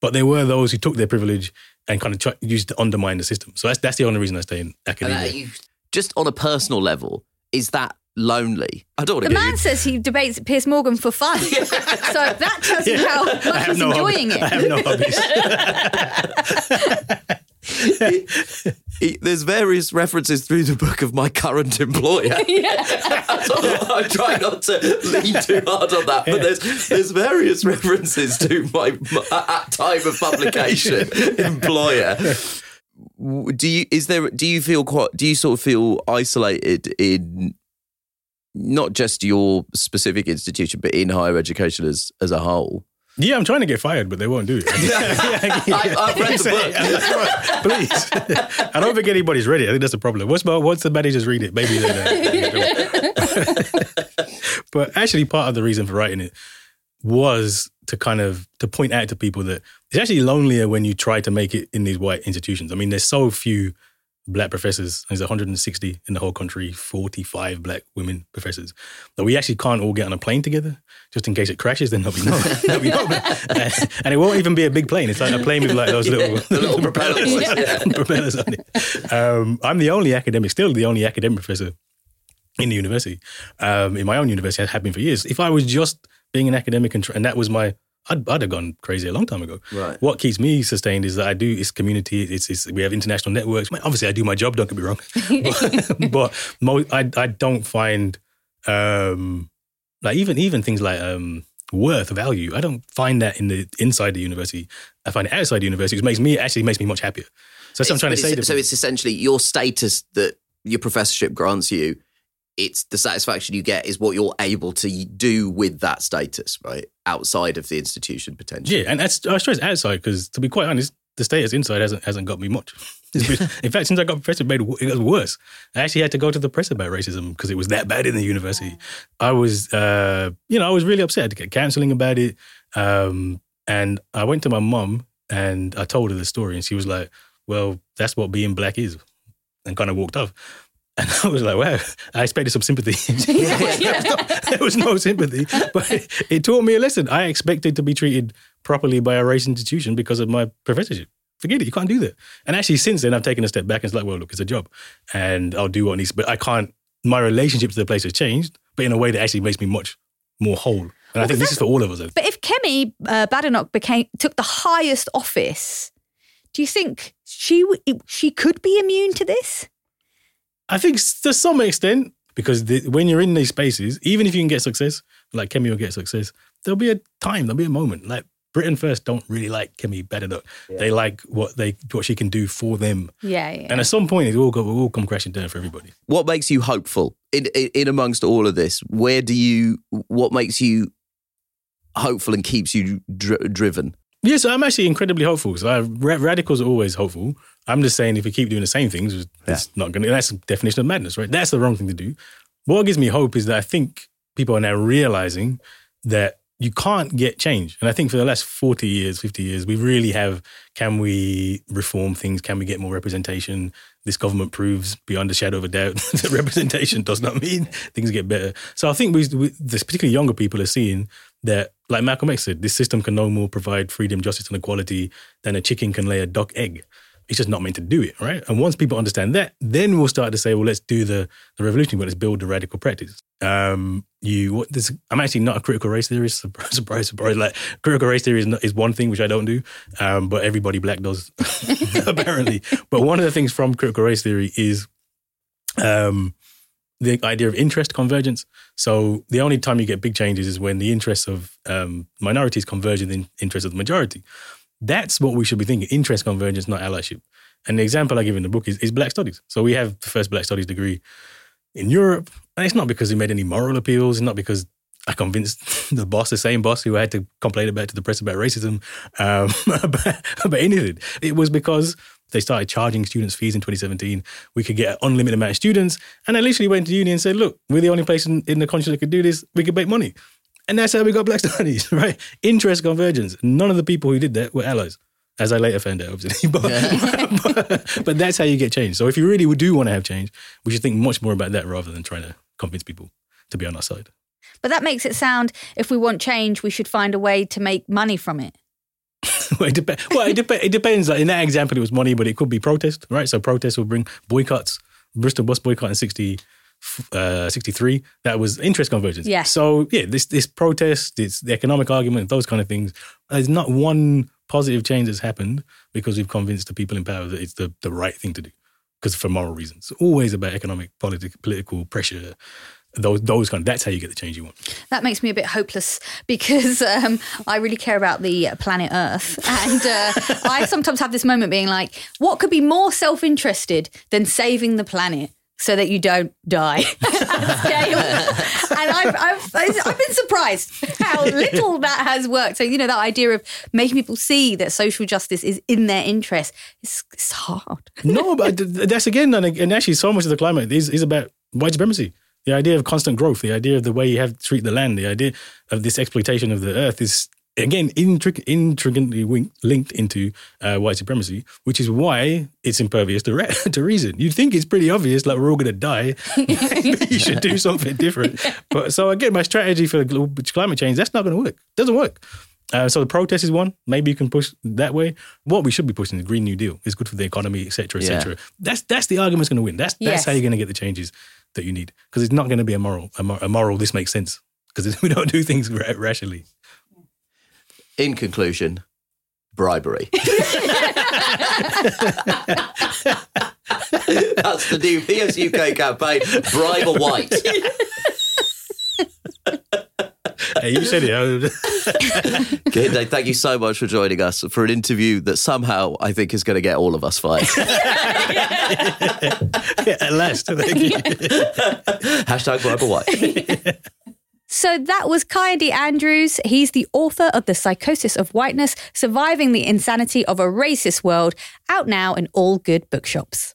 but there were those who took their privilege and kind of try, used to undermine the system. So that's that's the only reason I stay in academia. just on a personal level, is that lonely. I don't want to. The man you... says he debates Piers Morgan for fun. so that tells you how much he's no enjoying hobby. it. I have no hobbies. it, it, there's various references through the book of my current employer. I'm trying not to lean too hard on that, but there's there's various references to my, my at time of publication employer. Do you is there do you feel quite do you sort of feel isolated in not just your specific institution, but in higher education as as a whole? Yeah, I'm trying to get fired, but they won't do it. I, have read the book. Please, I don't think anybody's ready. I think that's the problem. What's about once the managers read it, maybe they. but actually, part of the reason for writing it was to kind of to point out to people that it's actually lonelier when you try to make it in these white institutions. I mean, there's so few black professors. There's 160 in the whole country, 45 black women professors. That we actually can't all get on a plane together, just in case it crashes. Then there'll be no, there'll be no and it won't even be a big plane. It's like a plane with like those little, yeah, little propellers, yeah. propellers on it. Um, I'm the only academic, still the only academic professor in the university, um, in my own university. I have been for years. If I was just being an academic and, and that was my I'd, I'd have gone crazy a long time ago. Right. What keeps me sustained is that I do it's community. It's, it's we have international networks. Obviously, I do my job. Don't get me wrong, but, but mo- I I don't find um, like even even things like um, worth value. I don't find that in the inside the university. I find it outside the university, which makes me actually makes me much happier. So that's what I'm trying to say. To so it's essentially your status that your professorship grants you it's the satisfaction you get is what you're able to do with that status, right? Outside of the institution, potentially. Yeah, and that's, I stress outside because, to be quite honest, the status inside hasn't hasn't got me much. in fact, since I got professor, made it got worse. I actually had to go to the press about racism because it was that bad in the university. I was, uh, you know, I was really upset. to get counselling about it, um, and I went to my mum and I told her the story, and she was like, "Well, that's what being black is," and kind of walked off. And I was like, wow, I expected some sympathy. there, was no, there, was no, sympathy, but it, it, taught me a lesson. I expected to be treated properly by a race institution because of my professorship. Forget it, you can't do that. And actually, since then, I've taken a step back and it's like, well, look, it's a job and I'll do what needs, but I can't, my relationship to the place has changed, but in a way that actually makes me much more whole. And well, I think this is for all of us. But if Kemi uh, Badenoch became took the highest office, do you think she she could be immune to this? I think to some extent, because the, when you're in these spaces, even if you can get success, like Kemi will get success, there'll be a time, there'll be a moment. Like Britain First don't really like Kemi Badenoch. Yeah. They like what they what she can do for them. Yeah, yeah. And at some point, it will go, it will come crashing down for everybody. What makes you hopeful in, in, in amongst all of this? Where do you? What makes you hopeful and keeps you dr- driven? Yes, I'm actually incredibly hopeful. So radicals are always hopeful. I'm just saying if we keep doing the same things, it's yeah. not going to, that's the definition of madness, right? That's the wrong thing to do. What gives me hope is that I think people are now realizing that you can't get change. And I think for the last 40 years, 50 years, we really have can we reform things? Can we get more representation? This government proves beyond a shadow of a doubt that representation does not mean things get better. So I think we, we this particularly younger people are seeing that, like Malcolm X said, this system can no more provide freedom, justice, and equality than a chicken can lay a duck egg it's just not meant to do it, right? And once people understand that, then we'll start to say, well, let's do the, the revolution, but let's build the radical practice. Um, you, what, this, I'm actually not a critical race theorist. Surprise, surprise, surprise. Like critical race theory is, not, is one thing which I don't do, um, but everybody black does apparently. But one of the things from critical race theory is um, the idea of interest convergence. So the only time you get big changes is when the interests of um, minorities converge with the interests of the majority. That's what we should be thinking interest convergence, not allyship. And the example I give in the book is, is Black Studies. So we have the first Black Studies degree in Europe. And it's not because we made any moral appeals, it's not because I convinced the boss, the same boss who had to complain about to the press about racism, um, about, about anything. It was because they started charging students fees in 2017. We could get an unlimited amount of students. And I literally went to uni and said, look, we're the only place in, in the country that could do this. We could make money. And that's how we got black studies, right? Interest convergence. None of the people who did that were allies, as I later found out, obviously. but, but, but that's how you get change. So if you really do want to have change, we should think much more about that rather than trying to convince people to be on our side. But that makes it sound if we want change, we should find a way to make money from it. well, it, dep- well it, dep- it depends. Like in that example, it was money, but it could be protest, right? So protest will bring boycotts. Bristol bus boycott in 60, uh, 63, that was interest convergence. Yeah. So yeah, this this protest, it's the economic argument, those kind of things. There's not one positive change that's happened because we've convinced the people in power that it's the, the right thing to do because for moral reasons. It's always about economic, politi- political pressure, those those kind of that's how you get the change you want. That makes me a bit hopeless because um, I really care about the planet Earth, and uh, I sometimes have this moment being like, what could be more self interested than saving the planet? So that you don't die and I've, I've, I've been surprised how little that has worked. So you know that idea of making people see that social justice is in their interest is it's hard. no, but that's again, and actually, so much of the climate is is about white supremacy. The idea of constant growth, the idea of the way you have to treat the land, the idea of this exploitation of the earth is again intric- intricately linked into uh, white supremacy, which is why it's impervious to, re- to reason. You'd think it's pretty obvious, like we're all going to die. you should do something different. But so again, my strategy for climate change that's not going to work. Doesn't work. Uh, so the protest is one. Maybe you can push that way. What we should be pushing is the Green New Deal. It's good for the economy, etc., etc. Yeah. That's that's the argument's going to win. That's that's yes. how you're going to get the changes that you need because it's not going to be a moral a, a moral. This makes sense because we don't do things rationally. In conclusion, bribery. That's the new PS UK campaign. Bribe a white. hey, you said it. Kehinde, thank you so much for joining us for an interview that somehow I think is going to get all of us fired. yeah, at last. Thank you. Hashtag bribe a white. So that was Kehinde Andrews. He's the author of The Psychosis of Whiteness Surviving the Insanity of a Racist World, out now in all good bookshops.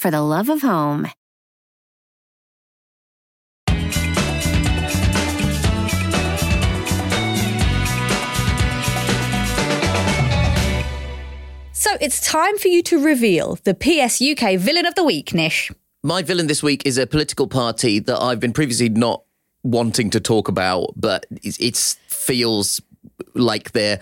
for the love of home. So it's time for you to reveal the PS UK villain of the week, Nish. My villain this week is a political party that I've been previously not wanting to talk about, but it feels like their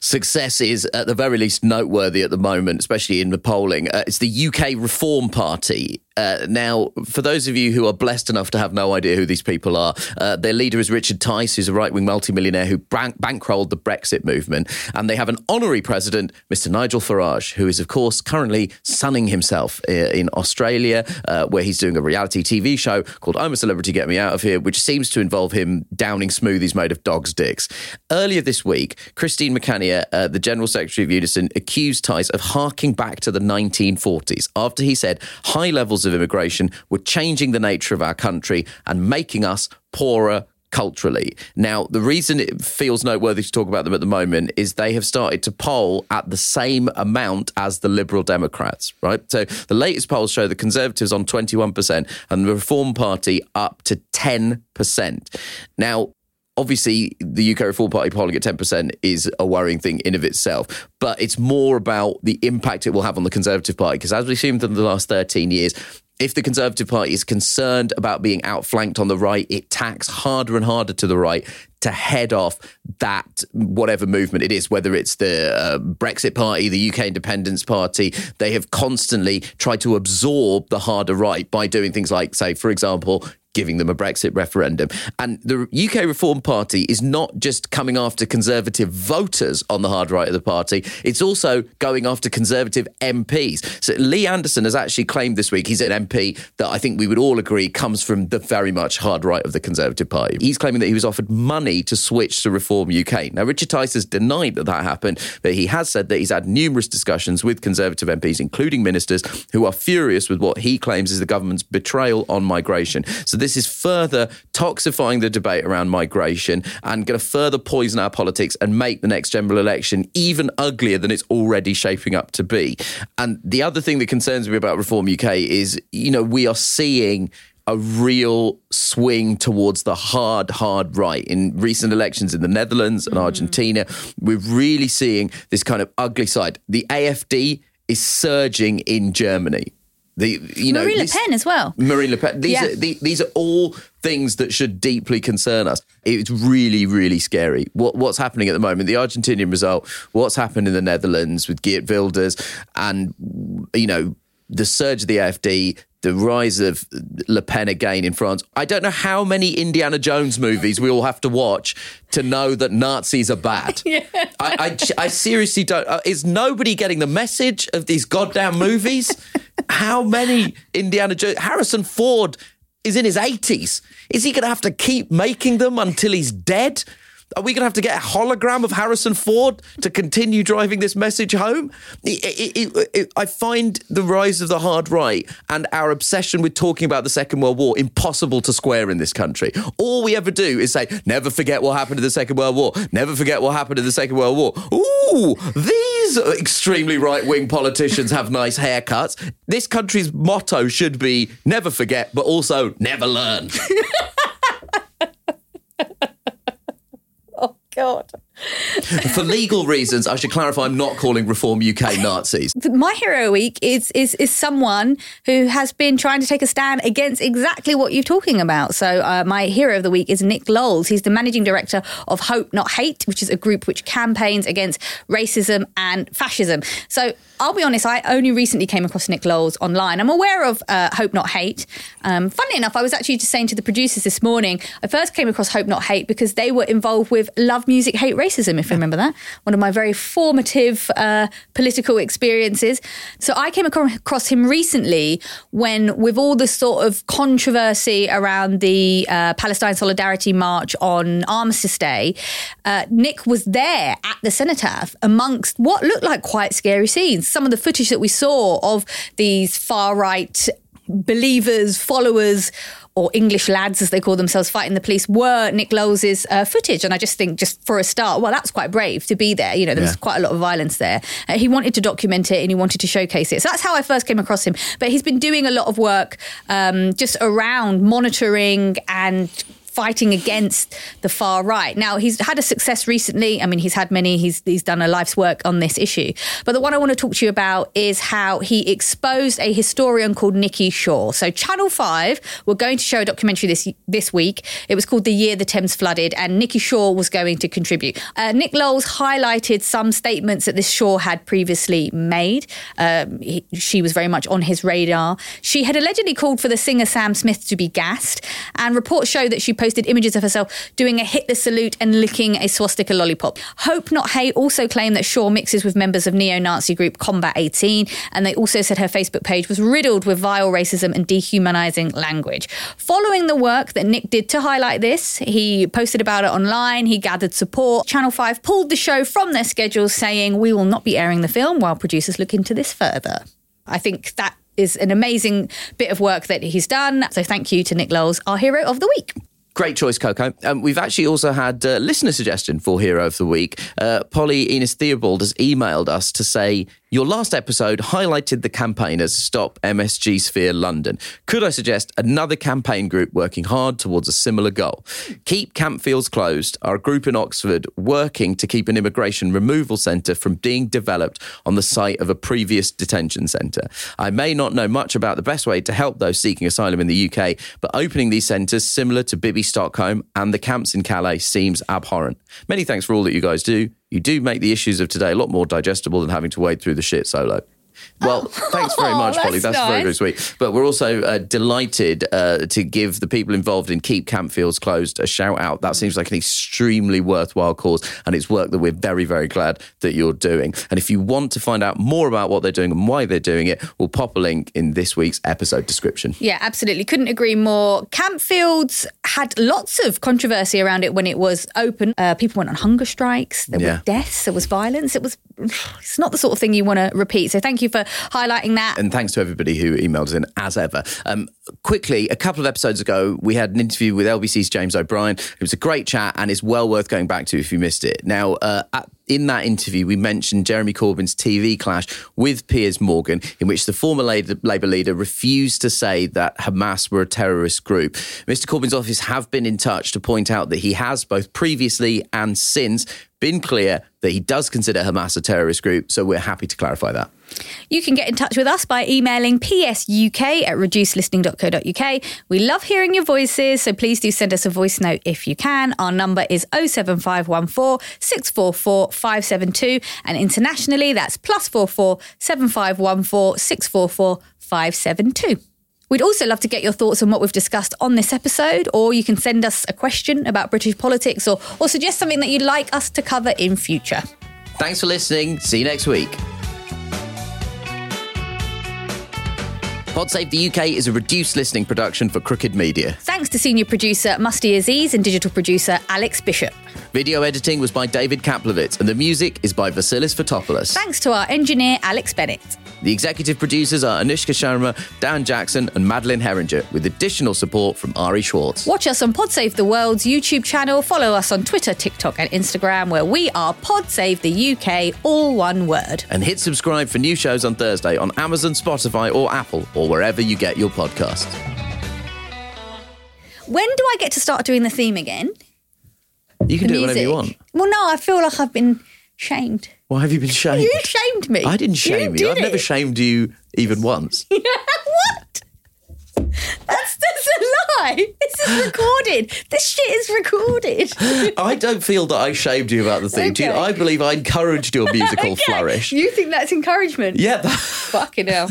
success is at the very least noteworthy at the moment, especially in the polling. Uh, it's the UK Reform Party. Uh, now, for those of you who are blessed enough to have no idea who these people are, uh, their leader is Richard Tice, who's a right wing multimillionaire who bank- bankrolled the Brexit movement. And they have an honorary president, Mr. Nigel Farage, who is, of course, currently sunning himself uh, in Australia, uh, where he's doing a reality TV show called I'm a Celebrity, Get Me Out of Here, which seems to involve him downing smoothies made of dogs' dicks. Earlier this week, Christine McAnea, uh, the General Secretary of Unison, accused Tice of harking back to the 1940s after he said high levels of immigration were changing the nature of our country and making us poorer, culturally. Now, the reason it feels noteworthy to talk about them at the moment is they have started to poll at the same amount as the Liberal Democrats, right? So the latest polls show the Conservatives on 21% and the Reform Party up to 10%. Now, obviously the UK Reform Party polling at 10% is a worrying thing in of itself, but it's more about the impact it will have on the Conservative Party because as we've seen in the last 13 years, if the Conservative Party is concerned about being outflanked on the right, it tacks harder and harder to the right to head off that whatever movement it is, whether it's the uh, Brexit Party, the UK Independence Party. They have constantly tried to absorb the harder right by doing things like, say, for example, giving them a Brexit referendum. And the UK Reform Party is not just coming after Conservative voters on the hard right of the party, it's also going after Conservative MPs. So Lee Anderson has actually claimed this week he's an MP that I think we would all agree comes from the very much hard right of the Conservative Party. He's claiming that he was offered money to switch to Reform UK. Now, Richard Tice has denied that that happened, but he has said that he's had numerous discussions with Conservative MPs, including ministers, who are furious with what he claims is the government's betrayal on migration. So this is further toxifying the debate around migration and going to further poison our politics and make the next general election even uglier than it's already shaping up to be. And the other thing that concerns me about Reform UK is, you know, we are seeing a real swing towards the hard, hard right. In recent elections in the Netherlands and mm. Argentina, we're really seeing this kind of ugly side. The AFD is surging in Germany. The, you know, Marine Le Pen as well. Marine Le Pen. These, Yeah. are, the, these are all things that should deeply concern us. It's really, really scary. What, what's happening at the moment? The Argentinian result, what's happened in the Netherlands with Geert Wilders, and, you know, the surge of the AFD, the rise of Le Pen again in France. I don't know how many Indiana Jones movies we all have to watch to know that Nazis are bad. I, I, I seriously don't. Uh, is nobody getting the message of these goddamn movies? how many Indiana Jones? Harrison Ford is in his 80s. Is he going to have to keep making them until he's dead? Are we going to have to get a hologram of Harrison Ford to continue driving this message home? It- it- it- I find the rise of the hard right and our obsession with talking about the Second World War impossible to square in this country. All we ever do is say, never forget what happened in the Second World War. Never forget what happened in the Second World War. Ooh, these extremely right wing politicians have nice haircuts. This country's motto should be never forget, but also never learn. God. For legal reasons, I should clarify I'm not calling Reform UK Nazis. My hero of the week is is is someone who has been trying to take a stand against exactly what you're talking about. So uh, my hero of the week is Nick Lowles. He's the managing director of Hope Not Hate, which is a group which campaigns against racism and fascism. So I'll be honest, I only recently came across Nick Lowles online. I'm aware of uh, Hope Not Hate. Um, funnily enough, I was actually just saying to the producers this morning, I first came across Hope Not Hate because they were involved with Love Music, Hate Racism, if you remember that. One of my very formative uh, political experiences. So I came across him recently when, with all the sort of controversy around the uh, Palestine Solidarity March on Armistice Day, uh, Nick was there at the cenotaph amongst what looked like quite scary scenes. Some of the footage that we saw of these far right believers, followers, or English lads, as they call themselves, fighting the police, were Nick Lowles' uh, footage. And I just think, just for a start, well, that's quite brave to be there. You know, there was Yeah. quite a lot of violence there. Uh, he wanted to document it and he wanted to showcase it. So that's how I first came across him. But he's been doing a lot of work um, just around monitoring and fighting against the far right. Now he's had a success recently. I mean, he's had many. He's he's done a life's work on this issue. But the one I want to talk to you about is how he exposed a historian called Nikki Shaw. So Channel Five were going to show a documentary this this week. It was called "The Year the Thames Flooded," and Nikki Shaw was going to contribute. Uh, Nick Lowles highlighted some statements that this Shaw had previously made. Um, he, she was very much on his radar. She had allegedly called for the singer Sam Smith to be gassed, and reports show that she posted images of herself doing a Hitler salute and licking a swastika lollipop. Hope Not Hate also claimed that Shaw mixes with members of neo-Nazi group Combat 18, and they also said her Facebook page was riddled with vile racism and dehumanizing language. Following the work that Nick did to highlight this, he posted about it online, he gathered support. Channel 5 pulled the show from their schedule, saying, We will not be airing the film while producers look into this further. I think that is an amazing bit of work that he's done. So thank you to Nick Lowles, our hero of the week. Great choice, Coco. Um, we've actually also had a listener suggestion for Hero of the Week. Uh, Polly Enos Theobald has emailed us to say, Your last episode highlighted the campaigners Stop MSG Sphere London. Could I suggest another campaign group working hard towards a similar goal? Keep Campsfield Closed are a group in Oxford working to keep an immigration removal centre from being developed on the site of a previous detention centre. I may not know much about the best way to help those seeking asylum in the UK, but opening these centres similar to Bibby Stockholm and the camps in Calais seems abhorrent. Many thanks for all that you guys do. You do make the issues of today a lot more digestible than having to wade through the shit solo. Well, thanks very much, Oh, Polly. that's That's very, very sweet. But we're also uh, delighted uh, to give the people involved in Keep Campsfield Closed a shout out. That seems like an extremely worthwhile cause, and it's work that we're very, very glad that you're doing. And if you want to find out more about what they're doing and why they're doing it, we'll pop a link in this week's episode description. Yeah, absolutely. Couldn't agree more. Campsfield had lots of controversy around it when it was open. Uh, people went on hunger strikes. There Yeah. were deaths. There was violence. It was. It's not the sort of thing you want to repeat. So thank you for highlighting that. And thanks to everybody who emailed in as ever. Um, quickly, a couple of episodes ago, we had an interview with LBC's James O'Brien. It was a great chat and it's well worth going back to if you missed it. Now, uh, at, in that interview, we mentioned Jeremy Corbyn's TV clash with Piers Morgan, in which the former Labour leader refused to say that Hamas were a terrorist group. Mr. Corbyn's office have been in touch to point out that he has both previously and since been clear that he does consider Hamas a terrorist group. So we're happy to clarify that. You can get in touch with us by emailing psuk at reducedlistening.co.uk. We love hearing your voices, so please do send us a voice note if you can. Our number is 07514 644 572, and internationally that's plus 44 7514 644 572. We'd also love to get your thoughts on what we've discussed on this episode, or you can send us a question about British politics or, or suggest something that you'd like us to cover in future. Thanks for listening. See you next week. Pod Save the UK is a reduced listening production for Crooked Media. Thanks to senior producer Musty Aziz and digital producer Alex Bishop. Video editing was by David Kaplovitz, and the music is by Vasilis Fotopoulos. Thanks to our engineer Alex Bennett. The executive producers are Anushka Sharma, Dan Jackson, and Madeline Herringer, with additional support from Ari Schwartz. Watch us on Pod Save the World's YouTube channel. Follow us on Twitter, TikTok, and Instagram, where we are Pod Save the UK, all one word. And hit subscribe for new shows on Thursday on Amazon, Spotify, or Apple, or wherever you get your podcasts. When do I get to start doing the theme again? You can do it whenever you want. Well, no, I feel like I've been shamed. Why have you been shamed? You shamed me. I didn't shame you. did I've never shamed you even once. what? That's, that's a lie. This is recorded. This shit is recorded. I don't feel that I shamed you about the theme tune. Okay. I believe I encouraged your musical flourish. You think that's encouragement? Yeah, that- Fucking hell.